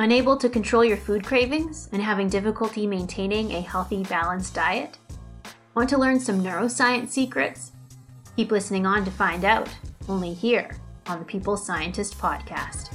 Unable to control your food cravings and having difficulty maintaining a healthy, balanced diet? Want to learn some neuroscience secrets? Keep listening on to find out, only here on the People's Scientist podcast.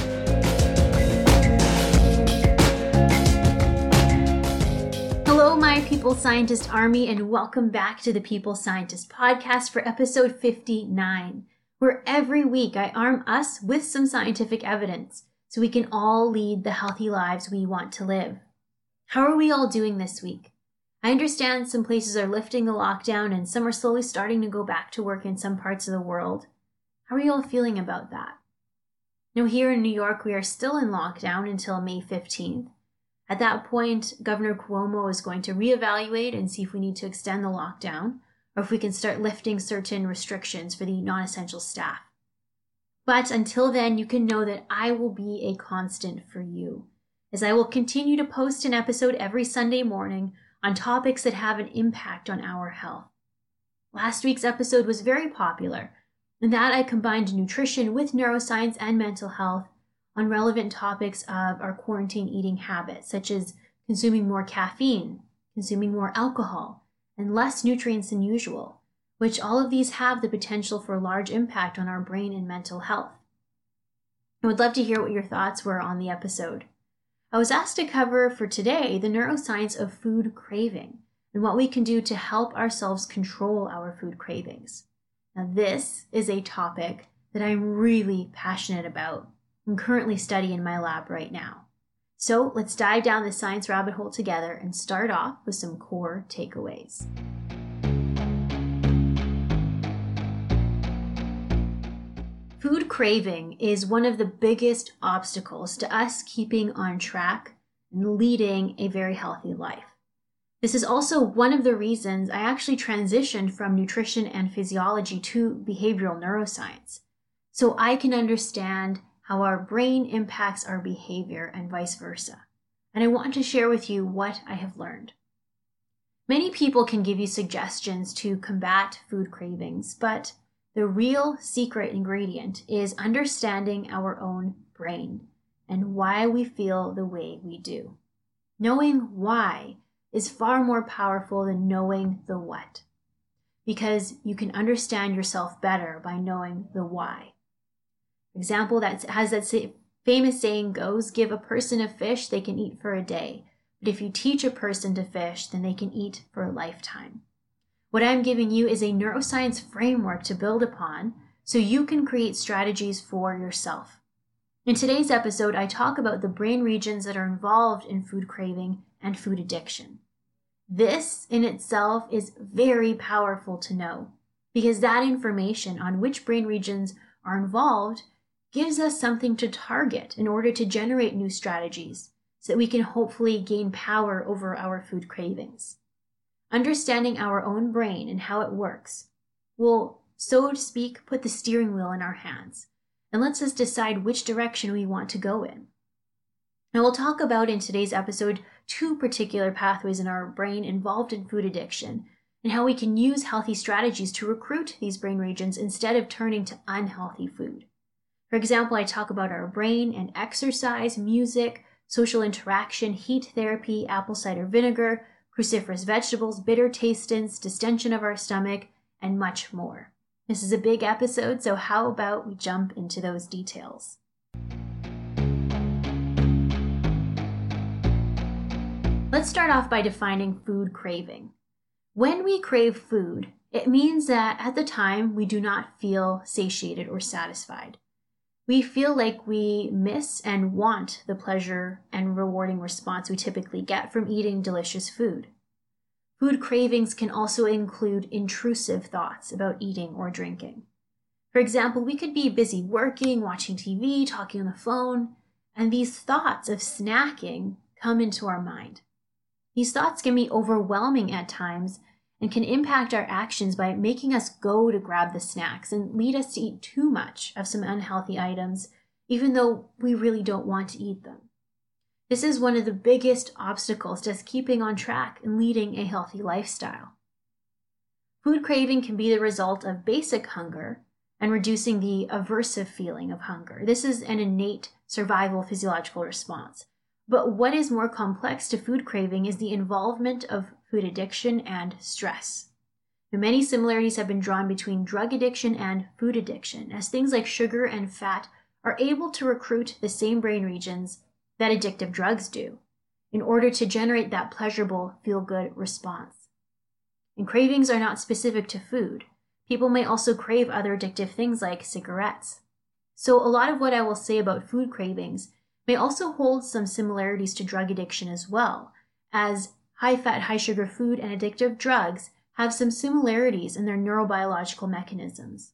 Hello, my People's Scientist Army, and welcome back to the People's Scientist Podcast for episode 59, where every week I arm us with some scientific evidence so we can all lead the healthy lives we want to live. How are we all doing this week? I understand some places are lifting the lockdown and some are slowly starting to go back to work in some parts of the world. How are you all feeling about that? Now, here in New York, we are still in lockdown until May 15th. At that point, Governor Cuomo is going to reevaluate and see if we need to extend the lockdown or if we can start lifting certain restrictions for the non essential staff. But until then, you can know that I will be a constant for you, as I will continue to post an episode every Sunday morning on topics that have an impact on our health. Last week's episode was very popular, in that I combined nutrition with neuroscience and mental health on relevant topics of our quarantine eating habits, such as consuming more caffeine, consuming more alcohol, and less nutrients than usual, which all of these have the potential for large impact on our brain and mental health. I would love to hear what your thoughts were on the episode. I was asked to cover for today the neuroscience of food craving and what we can do to help ourselves control our food cravings. Now, this is a topic that I'm really passionate about I'm currently studying in my lab right now. So let's dive down the science rabbit hole together and start off with some core takeaways. Food craving is one of the biggest obstacles to us keeping on track and leading a very healthy life. This is also one of the reasons I actually transitioned from nutrition and physiology to behavioral neuroscience. So I can understand how our brain impacts our behavior, and vice versa. And I want to share with you what I have learned. Many people can give you suggestions to combat food cravings, but the real secret ingredient is understanding our own brain and why we feel the way we do. Knowing why is far more powerful than knowing the what, because you can understand yourself better by knowing the why example that has that famous saying goes give a person a fish they can eat for a day. But if you teach a person to fish then they can eat for a lifetime. What i'm giving you is a neuroscience framework to build upon so you can create strategies for yourself. In today's episode i talk about the brain regions that are involved in food craving and food addiction. This in itself is very powerful to know because that information on which brain regions are involved gives us something to target in order to generate new strategies so that we can hopefully gain power over our food cravings. Understanding our own brain and how it works will, so to speak, put the steering wheel in our hands and lets us decide which direction we want to go in. Now, we'll talk about in today's episode two particular pathways in our brain involved in food addiction and how we can use healthy strategies to recruit these brain regions instead of turning to unhealthy food. For example, I talk about our brain and exercise, music, social interaction, heat therapy, apple cider vinegar, cruciferous vegetables, bitter tastings, distension of our stomach, and much more. This is a big episode, so how about we jump into those details? Let's start off by defining food craving. When we crave food, it means that at the time we do not feel satiated or satisfied. We feel like we miss and want the pleasure and rewarding response we typically get from eating delicious food. Food cravings can also include intrusive thoughts about eating or drinking. For example, we could be busy working, watching TV, talking on the phone, and these thoughts of snacking come into our mind. These thoughts can be overwhelming at times and can impact our actions by making us go to grab the snacks and lead us to eat too much of some unhealthy items, even though we really don't want to eat them. This is one of the biggest obstacles to us keeping on track and leading a healthy lifestyle. Food craving can be the result of basic hunger and reducing the aversive feeling of hunger. This is an innate survival physiological response. But what is more complex to food craving is the involvement of food addiction and stress. Now, many similarities have been drawn between drug addiction and food addiction, as things like sugar and fat are able to recruit the same brain regions that addictive drugs do in order to generate that pleasurable, feel good response. And cravings are not specific to food. People may also crave other addictive things like cigarettes. So, a lot of what I will say about food cravings may also hold some similarities to drug addiction as well, as high fat, high sugar food and addictive drugs have some similarities in their neurobiological mechanisms,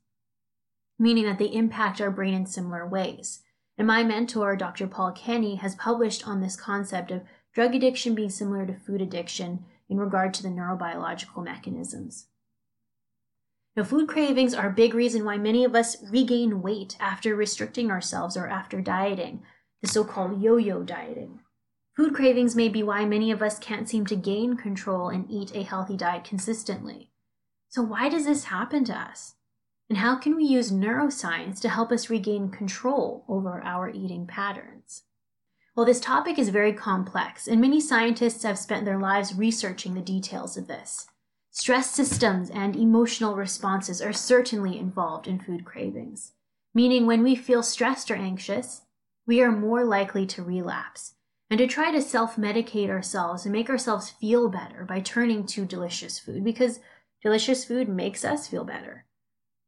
meaning that they impact our brain in similar ways. And my mentor, Dr. Paul Kenny, has published on this concept of drug addiction being similar to food addiction in regard to the neurobiological mechanisms. Now, food cravings are a big reason why many of us regain weight after restricting ourselves or after dieting, the so called yo yo dieting. Food cravings may be why many of us can't seem to gain control and eat a healthy diet consistently. So, why does this happen to us? And how can we use neuroscience to help us regain control over our eating patterns? Well, this topic is very complex, and many scientists have spent their lives researching the details of this. Stress systems and emotional responses are certainly involved in food cravings, meaning when we feel stressed or anxious, we are more likely to relapse and to try to self medicate ourselves and make ourselves feel better by turning to delicious food because delicious food makes us feel better.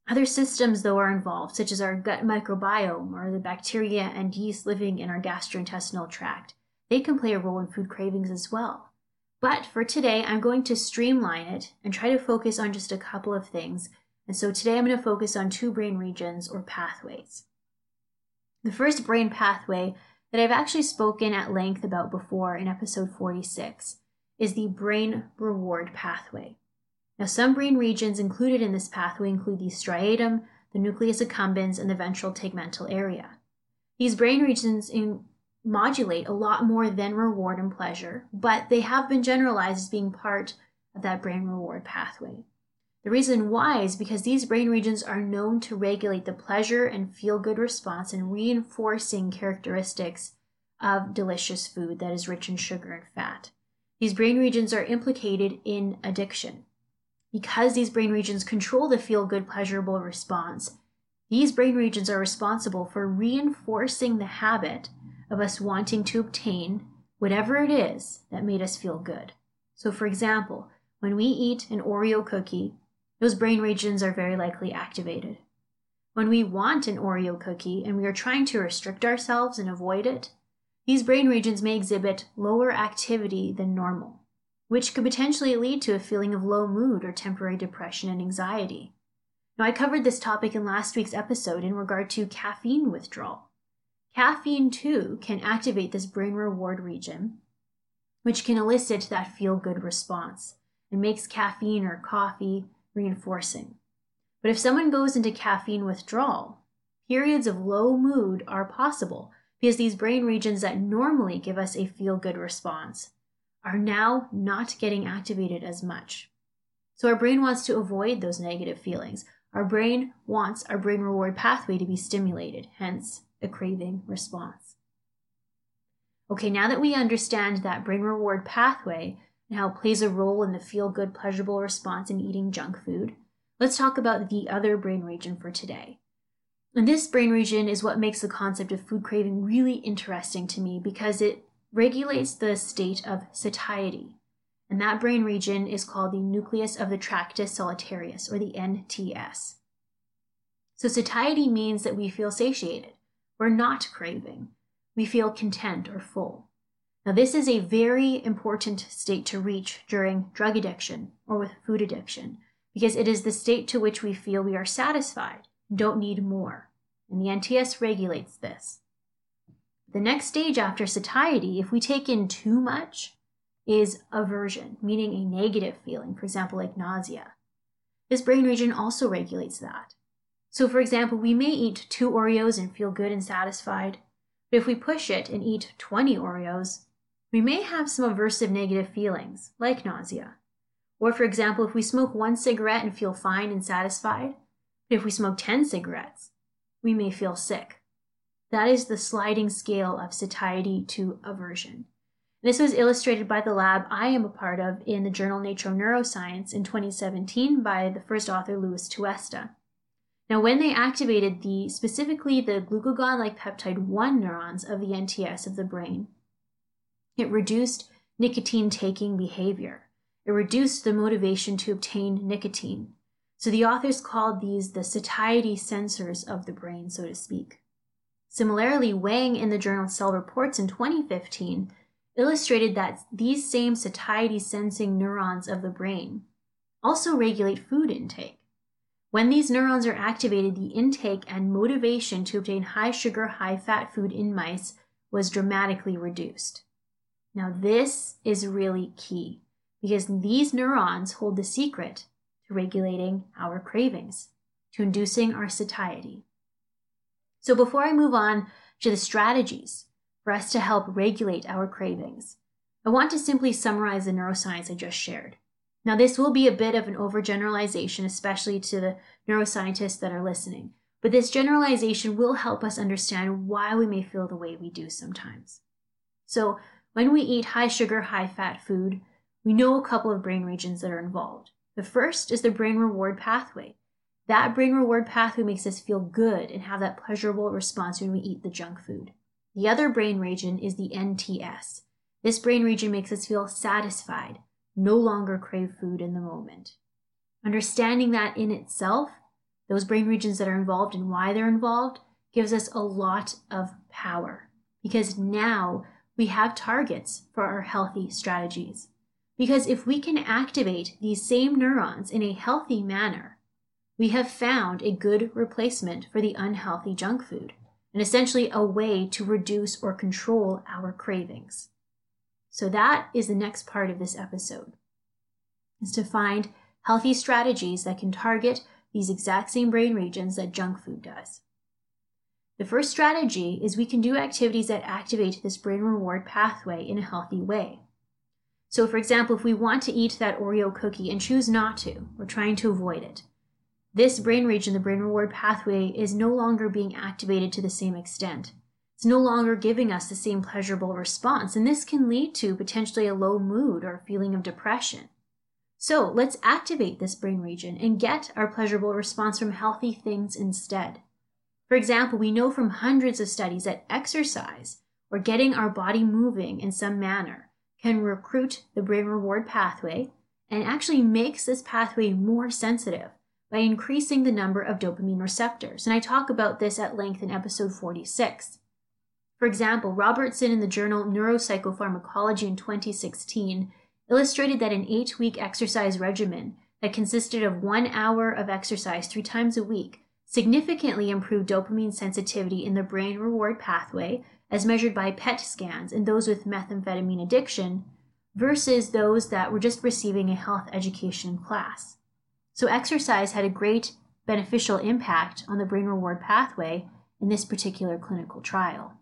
Other systems, though, are involved, such as our gut microbiome or the bacteria and yeast living in our gastrointestinal tract. They can play a role in food cravings as well. But for today, I'm going to streamline it and try to focus on just a couple of things. And so today I'm going to focus on two brain regions or pathways. The first brain pathway that I've actually spoken at length about before in episode 46 is the brain reward pathway. Now, some brain regions included in this pathway include the striatum, the nucleus accumbens, and the ventral tegmental area. These brain regions in, modulate a lot more than reward and pleasure, but they have been generalized as being part of that brain reward pathway. The reason why is because these brain regions are known to regulate the pleasure and feel good response and reinforcing characteristics of delicious food that is rich in sugar and fat. These brain regions are implicated in addiction. Because these brain regions control the feel good, pleasurable response, these brain regions are responsible for reinforcing the habit of us wanting to obtain whatever it is that made us feel good. So, for example, when we eat an Oreo cookie, those brain regions are very likely activated. When we want an Oreo cookie and we are trying to restrict ourselves and avoid it, these brain regions may exhibit lower activity than normal, which could potentially lead to a feeling of low mood or temporary depression and anxiety. Now, I covered this topic in last week's episode in regard to caffeine withdrawal. Caffeine, too, can activate this brain reward region, which can elicit that feel good response and makes caffeine or coffee reinforcing. But if someone goes into caffeine withdrawal, periods of low mood are possible because these brain regions that normally give us a feel good response are now not getting activated as much. So our brain wants to avoid those negative feelings. Our brain wants our brain reward pathway to be stimulated, hence the craving response. Okay, now that we understand that brain reward pathway, and how it plays a role in the feel good, pleasurable response in eating junk food, let's talk about the other brain region for today. And this brain region is what makes the concept of food craving really interesting to me because it regulates the state of satiety. And that brain region is called the nucleus of the tractus solitarius, or the NTS. So, satiety means that we feel satiated, we're not craving. We feel content or full. Now, this is a very important state to reach during drug addiction or with food addiction because it is the state to which we feel we are satisfied and don't need more. And the NTS regulates this. The next stage after satiety, if we take in too much, is aversion, meaning a negative feeling, for example, like nausea. This brain region also regulates that. So, for example, we may eat two Oreos and feel good and satisfied, but if we push it and eat 20 Oreos, we may have some aversive negative feelings, like nausea. Or, for example, if we smoke one cigarette and feel fine and satisfied, but if we smoke 10 cigarettes, we may feel sick. That is the sliding scale of satiety to aversion. This was illustrated by the lab I am a part of in the journal Nature Neuroscience in 2017 by the first author Louis Tuesta. Now, when they activated the specifically the glucagon-like peptide 1 neurons of the NTS of the brain, it reduced nicotine taking behavior. It reduced the motivation to obtain nicotine. So the authors called these the satiety sensors of the brain, so to speak. Similarly, Wang in the journal Cell Reports in 2015 illustrated that these same satiety sensing neurons of the brain also regulate food intake. When these neurons are activated, the intake and motivation to obtain high sugar, high fat food in mice was dramatically reduced. Now, this is really key because these neurons hold the secret to regulating our cravings, to inducing our satiety. So, before I move on to the strategies for us to help regulate our cravings. I want to simply summarize the neuroscience I just shared. Now, this will be a bit of an overgeneralization, especially to the neuroscientists that are listening, but this generalization will help us understand why we may feel the way we do sometimes. So, when we eat high sugar, high fat food, we know a couple of brain regions that are involved. The first is the brain reward pathway. That brain reward pathway makes us feel good and have that pleasurable response when we eat the junk food. The other brain region is the NTS. This brain region makes us feel satisfied, no longer crave food in the moment. Understanding that in itself, those brain regions that are involved and why they're involved, gives us a lot of power because now we have targets for our healthy strategies. Because if we can activate these same neurons in a healthy manner, we have found a good replacement for the unhealthy junk food and essentially a way to reduce or control our cravings. So that is the next part of this episode is to find healthy strategies that can target these exact same brain regions that junk food does. The first strategy is we can do activities that activate this brain reward pathway in a healthy way. So, for example, if we want to eat that Oreo cookie and choose not to, we're trying to avoid it, this brain region, the brain reward pathway, is no longer being activated to the same extent. It's no longer giving us the same pleasurable response, and this can lead to potentially a low mood or a feeling of depression. So let's activate this brain region and get our pleasurable response from healthy things instead. For example, we know from hundreds of studies that exercise or getting our body moving in some manner can recruit the brain reward pathway and actually makes this pathway more sensitive by increasing the number of dopamine receptors. And I talk about this at length in episode 46. For example, Robertson in the journal Neuropsychopharmacology in 2016 illustrated that an eight week exercise regimen that consisted of one hour of exercise three times a week significantly improved dopamine sensitivity in the brain reward pathway as measured by PET scans in those with methamphetamine addiction versus those that were just receiving a health education class. So, exercise had a great beneficial impact on the brain reward pathway in this particular clinical trial.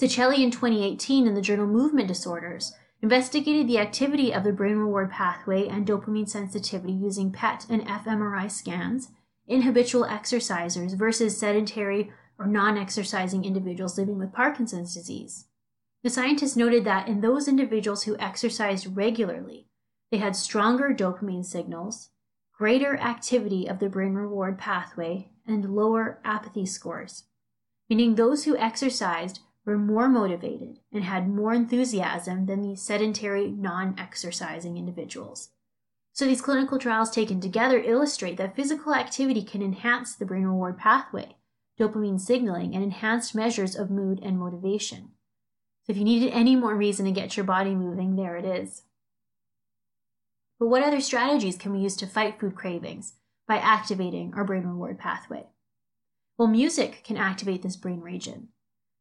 Sacheli in 2018 in the journal Movement Disorders investigated the activity of the brain reward pathway and dopamine sensitivity using PET and fMRI scans in habitual exercisers versus sedentary or non exercising individuals living with Parkinson's disease. The scientists noted that in those individuals who exercised regularly, they had stronger dopamine signals, greater activity of the brain reward pathway, and lower apathy scores, meaning those who exercised were more motivated and had more enthusiasm than the sedentary, non exercising individuals. So, these clinical trials taken together illustrate that physical activity can enhance the brain reward pathway, dopamine signaling and enhanced measures of mood and motivation. So if you needed any more reason to get your body moving, there it is. But what other strategies can we use to fight food cravings by activating our brain reward pathway? Well, music can activate this brain region.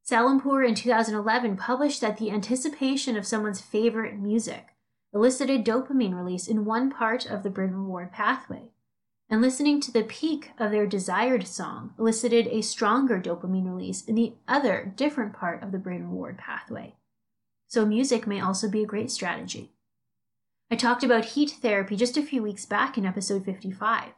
Salimpoor in 2011 published that the anticipation of someone's favorite music elicited dopamine release in one part of the brain reward pathway, and listening to the peak of their desired song elicited a stronger dopamine release in the other different part of the brain reward pathway. So, music may also be a great strategy. I talked about heat therapy just a few weeks back in episode 55.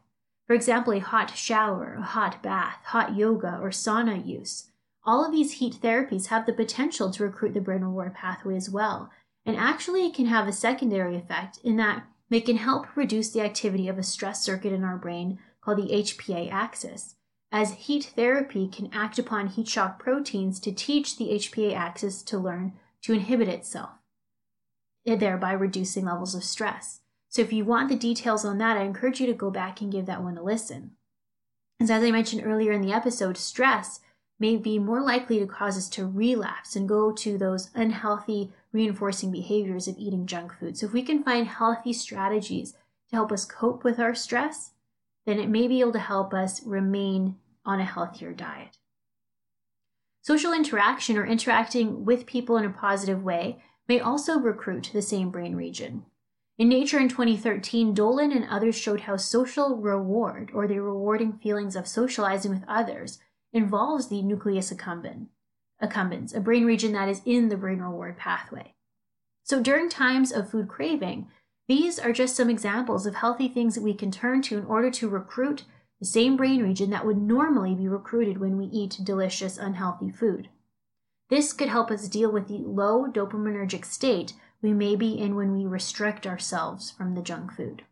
For example, a hot shower, a hot bath, hot yoga, or sauna use. All of these heat therapies have the potential to recruit the brain reward pathway as well, and actually it can have a secondary effect in that it can help reduce the activity of a stress circuit in our brain called the HPA axis, as heat therapy can act upon heat shock proteins to teach the HPA axis to learn to inhibit itself, thereby reducing levels of stress. So if you want the details on that, I encourage you to go back and give that one a listen. As I mentioned earlier in the episode, stress may be more likely to cause us to relapse and go to those unhealthy reinforcing behaviors of eating junk food. So if we can find healthy strategies to help us cope with our stress, then it may be able to help us remain on a healthier diet. Social interaction or interacting with people in a positive way may also recruit the same brain region. In Nature in 2013, Dolan and others showed how social reward, or the rewarding feelings of socializing with others, involves the nucleus accumbens, accumbens, a brain region that is in the brain reward pathway. So during times of food craving, these are just some examples of healthy things that we can turn to in order to recruit the same brain region that would normally be recruited when we eat delicious, unhealthy food. This could help us deal with the low dopaminergic state we may be in when we restrict ourselves from the junk food.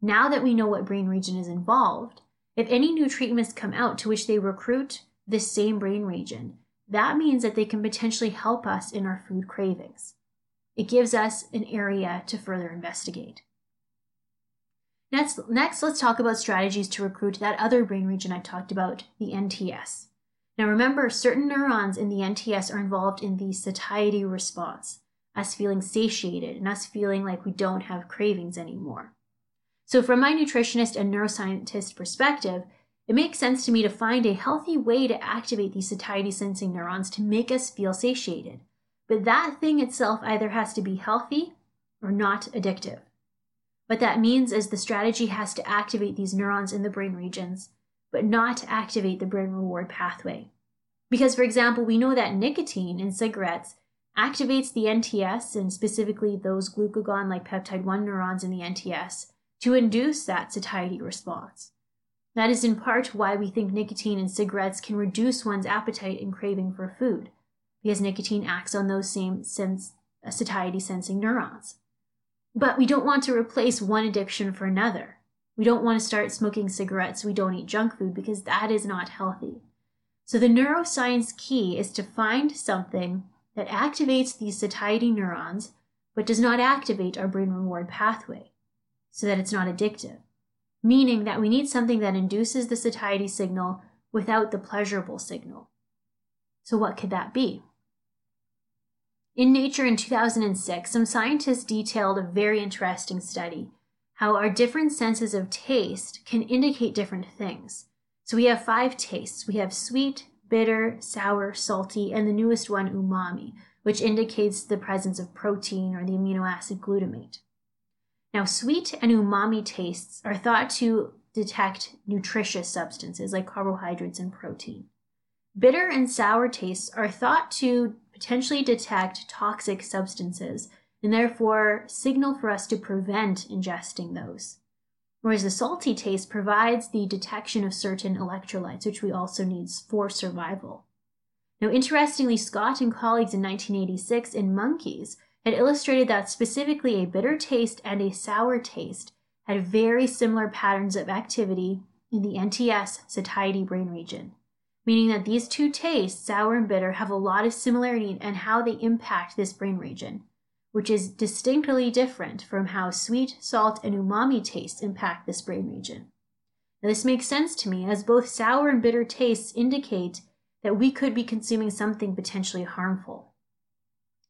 Now that we know what brain region is involved, if any new treatments come out to which they recruit this same brain region, that means that they can potentially help us in our food cravings. It gives us an area to further investigate. Next, next, let's talk about strategies to recruit that other brain region I talked about, the NTS. Now remember, certain neurons in the NTS are involved in the satiety response us feeling satiated and us feeling like we don't have cravings anymore. So, from my nutritionist and neuroscientist perspective, it makes sense to me to find a healthy way to activate these satiety sensing neurons to make us feel satiated. But that thing itself either has to be healthy or not addictive. What that means is the strategy has to activate these neurons in the brain regions, but not activate the brain reward pathway. Because, for example, we know that nicotine in cigarettes activates the NTS and specifically those glucagon like peptide 1 neurons in the NTS to induce that satiety response. That is in part why we think nicotine in cigarettes can reduce one's appetite and craving for food, because nicotine acts on those same sense, uh, satiety sensing neurons. But we don't want to replace one addiction for another. We don't want to start smoking cigarettes we don't eat junk food because that is not healthy. So the neuroscience key is to find something that activates these satiety neurons but does not activate our brain reward pathway so that it's not addictive, meaning that we need something that induces the satiety signal without the pleasurable signal. So, what could that be? In Nature in 2006, some scientists detailed a very interesting study how our different senses of taste can indicate different things. So, we have five tastes we have sweet, bitter, sour, salty, and the newest one, umami, which indicates the presence of protein or the amino acid glutamate. Now, sweet and umami tastes are thought to detect nutritious substances like carbohydrates and protein. Bitter and sour tastes are thought to potentially detect toxic substances and therefore signal for us to prevent ingesting those whereas the salty taste provides the detection of certain electrolytes, which we also need for survival. Now, interestingly, Scott and colleagues in 1986 in monkeys had illustrated that specifically a bitter taste and a sour taste had very similar patterns of activity in the NTS satiety brain region, meaning that these two tastes, sour and bitter, have a lot of similarity in how they impact this brain region which is distinctly different from how sweet, salt, and umami tastes impact this brain region. Now, this makes sense to me as both sour and bitter tastes indicate that we could be consuming something potentially harmful.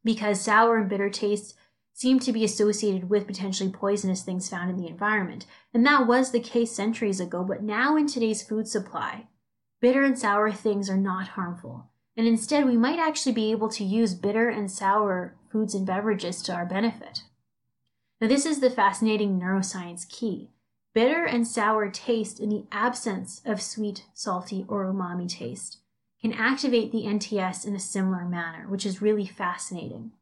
Because sour and bitter tastes seem to be associated with potentially poisonous things found in the environment, and that was the case centuries ago, but now in today's food supply, bitter and sour things are not harmful. And instead, we might actually be able to use bitter and sour foods and beverages to our benefit. Now, this is the fascinating neuroscience key. Bitter and sour taste in the absence of sweet, salty, or umami taste can activate the NTS in a similar manner, which is really fascinating.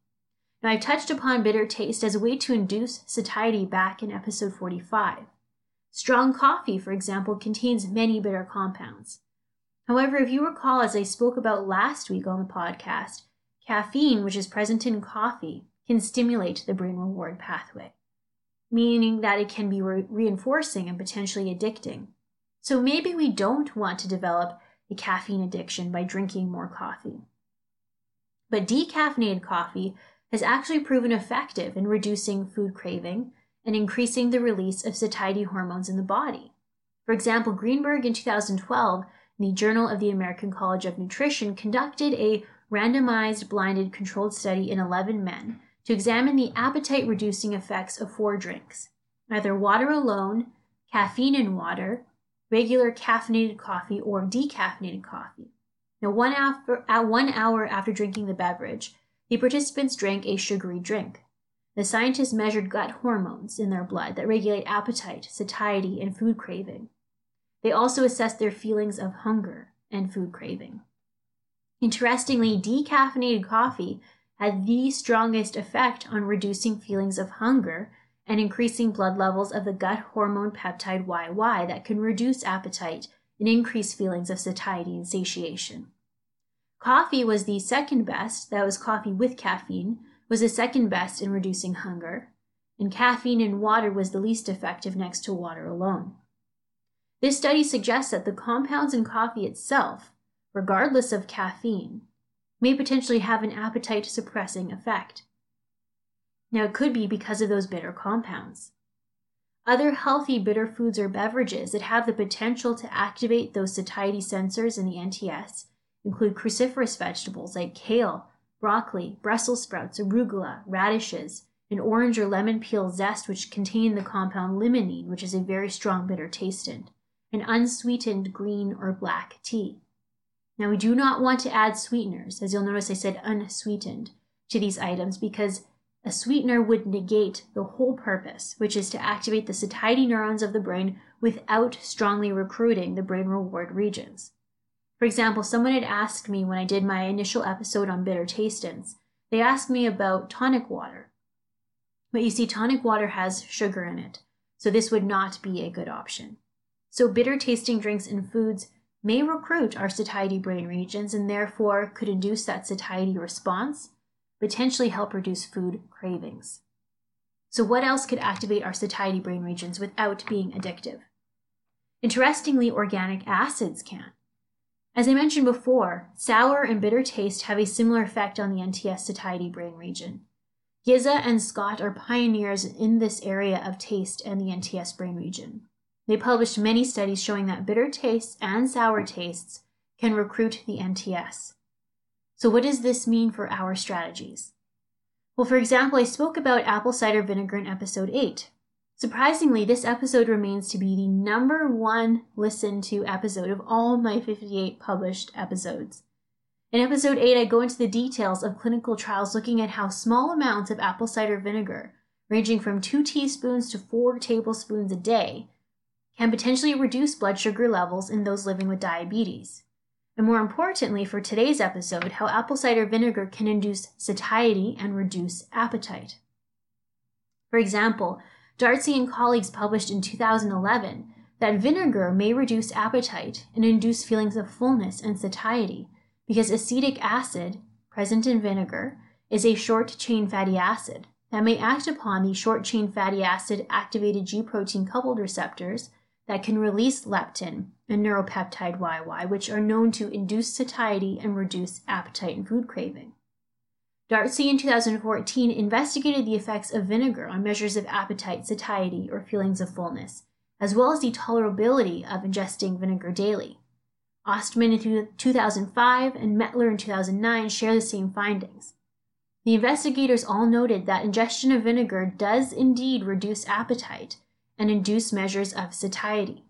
Now, I've touched upon bitter taste as a way to induce satiety back in episode 45. Strong coffee, for example, contains many bitter compounds. However, if you recall, as I spoke about last week on the podcast, caffeine, which is present in coffee, can stimulate the brain reward pathway, meaning that it can be re- reinforcing and potentially addicting. So maybe we don't want to develop a caffeine addiction by drinking more coffee. But decaffeinated coffee has actually proven effective in reducing food craving and increasing the release of satiety hormones in the body. For example, Greenberg in 2012 in the Journal of the American College of Nutrition conducted a randomized blinded controlled study in 11 men to examine the appetite reducing effects of four drinks either water alone, caffeine in water, regular caffeinated coffee, or decaffeinated coffee. Now, one, at one hour after drinking the beverage, the participants drank a sugary drink. The scientists measured gut hormones in their blood that regulate appetite, satiety, and food craving. They also assessed their feelings of hunger and food craving. Interestingly, decaffeinated coffee had the strongest effect on reducing feelings of hunger and increasing blood levels of the gut hormone peptide YY that can reduce appetite and increase feelings of satiety and satiation. Coffee was the second best, that was coffee with caffeine, was the second best in reducing hunger, and caffeine in water was the least effective next to water alone. This study suggests that the compounds in coffee itself, regardless of caffeine, may potentially have an appetite suppressing effect. Now, it could be because of those bitter compounds. Other healthy bitter foods or beverages that have the potential to activate those satiety sensors in the NTS include cruciferous vegetables like kale, broccoli, Brussels sprouts, arugula, radishes, and orange or lemon peel zest, which contain the compound limonene, which is a very strong bitter tasted, and unsweetened green or black tea. Now, we do not want to add sweeteners, as you'll notice I said unsweetened, to these items because a sweetener would negate the whole purpose, which is to activate the satiety neurons of the brain without strongly recruiting the brain reward regions. For example, someone had asked me when I did my initial episode on bitter tastings, they asked me about tonic water. But you see, tonic water has sugar in it, so this would not be a good option. So, bitter tasting drinks and foods may recruit our satiety brain regions and therefore could induce that satiety response potentially help reduce food cravings. So, what else could activate our satiety brain regions without being addictive? Interestingly, organic acids can. As I mentioned before, sour and bitter taste have a similar effect on the NTS satiety brain region. Giza and Scott are pioneers in this area of taste and the NTS brain region. They published many studies showing that bitter tastes and sour tastes can recruit the NTS. So, what does this mean for our strategies? Well, for example, I spoke about apple cider vinegar in episode 8. Surprisingly, this episode remains to be the number one listened to episode of all my 58 published episodes. In episode 8, I go into the details of clinical trials looking at how small amounts of apple cider vinegar, ranging from 2 teaspoons to 4 tablespoons a day, can potentially reduce blood sugar levels in those living with diabetes and more importantly for today's episode, how apple cider vinegar can induce satiety and reduce appetite. For example, Darzi and colleagues published in 2011 that vinegar may reduce appetite and induce feelings of fullness and satiety because acetic acid, present in vinegar, is a short chain fatty acid that may act upon the short chain fatty acid activated G protein coupled receptors that can release leptin and neuropeptide YY, which are known to induce satiety and reduce appetite and food craving. Darzi in 2014 investigated the effects of vinegar on measures of appetite, satiety, or feelings of fullness as well as the tolerability of ingesting vinegar daily. Ostman in 2005 and Mettler in 2009 share the same findings. The investigators all noted that ingestion of vinegar does indeed reduce appetite and induce measures of satiety.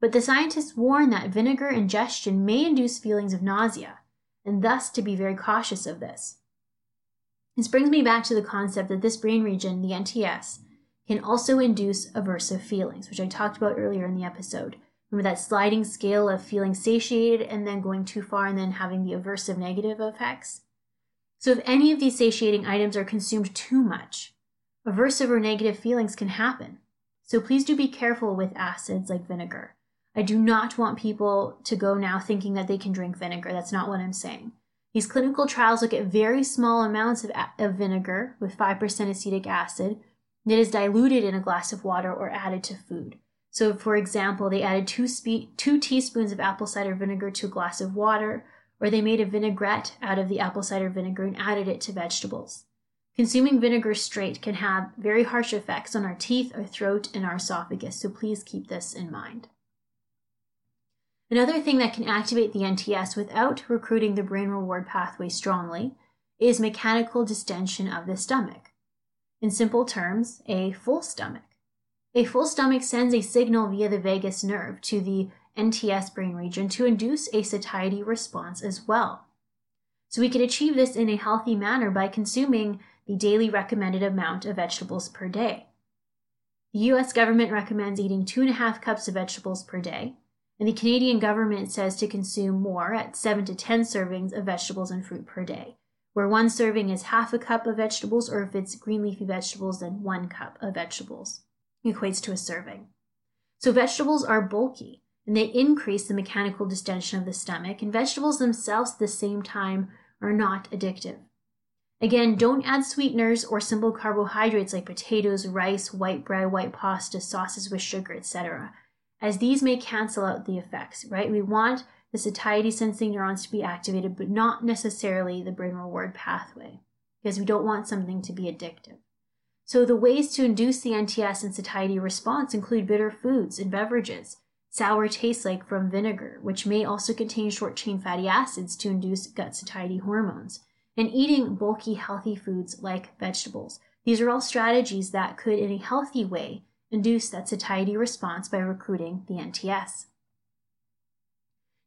But the scientists warn that vinegar ingestion may induce feelings of nausea, and thus to be very cautious of this. This brings me back to the concept that this brain region, the NTS, can also induce aversive feelings, which I talked about earlier in the episode. Remember that sliding scale of feeling satiated and then going too far and then having the aversive negative effects? So, if any of these satiating items are consumed too much, aversive or negative feelings can happen. So, please do be careful with acids like vinegar. I do not want people to go now thinking that they can drink vinegar. That's not what I'm saying. These clinical trials look at very small amounts of, of vinegar with 5% acetic acid that is diluted in a glass of water or added to food. So, for example, they added two, spe- two teaspoons of apple cider vinegar to a glass of water, or they made a vinaigrette out of the apple cider vinegar and added it to vegetables. Consuming vinegar straight can have very harsh effects on our teeth, our throat, and our esophagus, so please keep this in mind. Another thing that can activate the NTS without recruiting the brain reward pathway strongly is mechanical distension of the stomach. In simple terms, a full stomach. A full stomach sends a signal via the vagus nerve to the NTS brain region to induce a satiety response as well. So we can achieve this in a healthy manner by consuming the daily recommended amount of vegetables per day. The US government recommends eating two and a half cups of vegetables per day, and the Canadian government says to consume more at 7 to 10 servings of vegetables and fruit per day, where one serving is half a cup of vegetables, or if it's green leafy vegetables, then one cup of vegetables equates to a serving. So vegetables are bulky and they increase the mechanical distension of the stomach, and vegetables themselves at the same time are not addictive. Again, don't add sweeteners or simple carbohydrates like potatoes, rice, white bread, white pasta, sauces with sugar, etc as these may cancel out the effects, right? We want the satiety sensing neurons to be activated, but not necessarily the brain reward pathway, because we don't want something to be addictive. So, the ways to induce the NTS and satiety response include bitter foods and beverages, sour taste like from vinegar, which may also contain short chain fatty acids to induce gut satiety hormones, and eating bulky, healthy foods like vegetables. These are all strategies that could, in a healthy way, induce that satiety response by recruiting the NTS.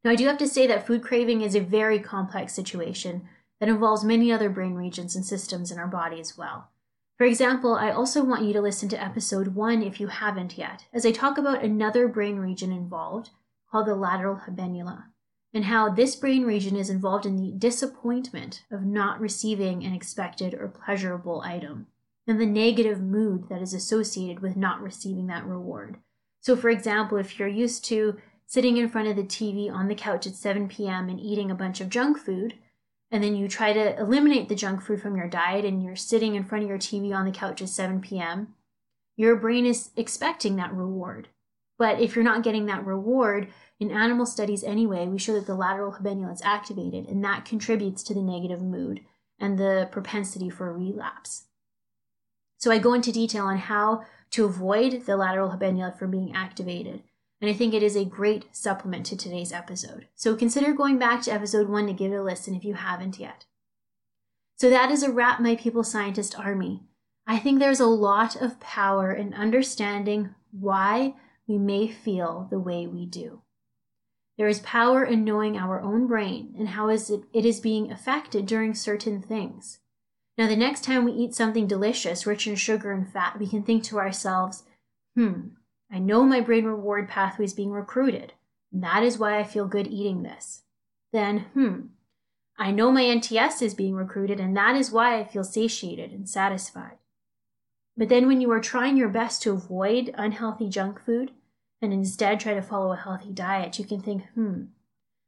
Now, I do have to say that food craving is a very complex situation that involves many other brain regions and systems in our body as well. For example, I also want you to listen to episode one if you haven't yet, as I talk about another brain region involved called the lateral habenula, and how this brain region is involved in the disappointment of not receiving an expected or pleasurable item the negative mood that is associated with not receiving that reward. So, for example, if you're used to sitting in front of the TV on the couch at 7 p.m. and eating a bunch of junk food, and then you try to eliminate the junk food from your diet and you're sitting in front of your TV on the couch at 7 p.m., your brain is expecting that reward. But if you're not getting that reward, in animal studies anyway, we show that the lateral habenula is activated, and that contributes to the negative mood and the propensity for relapse. So I go into detail on how to avoid the lateral habenula from being activated. And I think it is a great supplement to today's episode. So consider going back to episode one to give it a listen if you haven't yet. So that is a wrap, my people scientist army. I think there's a lot of power in understanding why we may feel the way we do. There is power in knowing our own brain and how is it, it is being affected during certain things. Now, the next time we eat something delicious, rich in sugar and fat, we can think to ourselves, hmm, I know my brain reward pathway is being recruited. And That is why I feel good eating this. Then, hmm, I know my NTS is being recruited, and that is why I feel satiated and satisfied. But then, when you are trying your best to avoid unhealthy junk food and instead try to follow a healthy diet, you can think, hmm,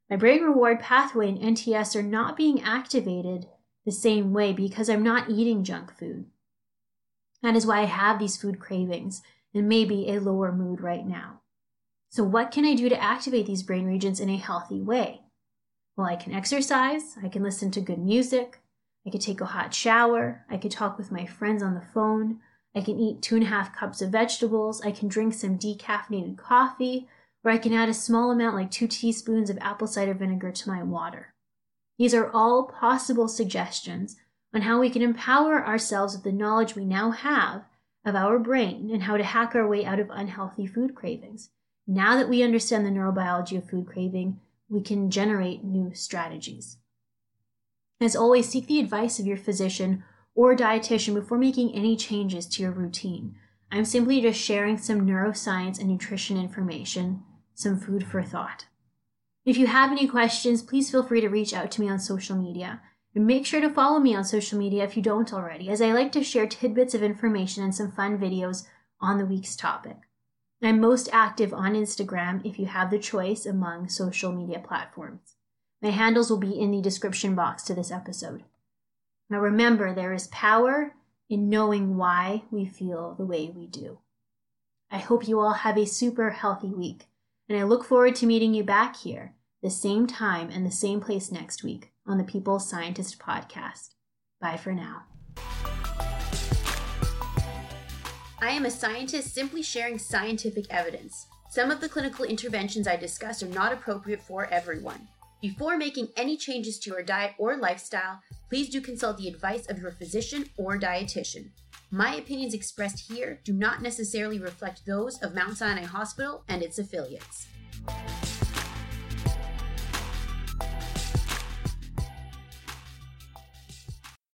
my brain reward pathway and NTS are not being activated the same way because I'm not eating junk food. That is why I have these food cravings and maybe a lower mood right now. So, what can I do to activate these brain regions in a healthy way? Well, I can exercise, I can listen to good music, I could take a hot shower, I could talk with my friends on the phone, I can eat two and a half cups of vegetables. I can drink some decaffeinated coffee, or I can add a small amount, like two teaspoons of apple cider vinegar, to my water. These are all possible suggestions on how we can empower ourselves with the knowledge we now have of our brain and how to hack our way out of unhealthy food cravings. Now that we understand the neurobiology of food craving, we can generate new strategies. As always, seek the advice of your physician or dietitian before making any changes to your routine. I'm simply just sharing some neuroscience and nutrition information, some food for thought. If you have any questions, please feel free to reach out to me on social media. And make sure to follow me on social media if you don't already, as I like to share tidbits of information and some fun videos on the week's topic. I'm most active on Instagram if you have the choice among social media platforms. My handles will be in the description box to this episode. Now remember, there is power in knowing why we feel the way we do. I hope you all have a super healthy week, and I look forward to meeting you back here, the same time and the same place next week on the People's Scientist podcast. Bye for now. I am a scientist simply sharing scientific evidence. Some of the clinical interventions I discuss are not appropriate for everyone. Before making any changes to your diet or lifestyle, please do consult the advice of your physician or dietitian. My opinions expressed here do not necessarily reflect those of Mount Sinai Hospital and its affiliates.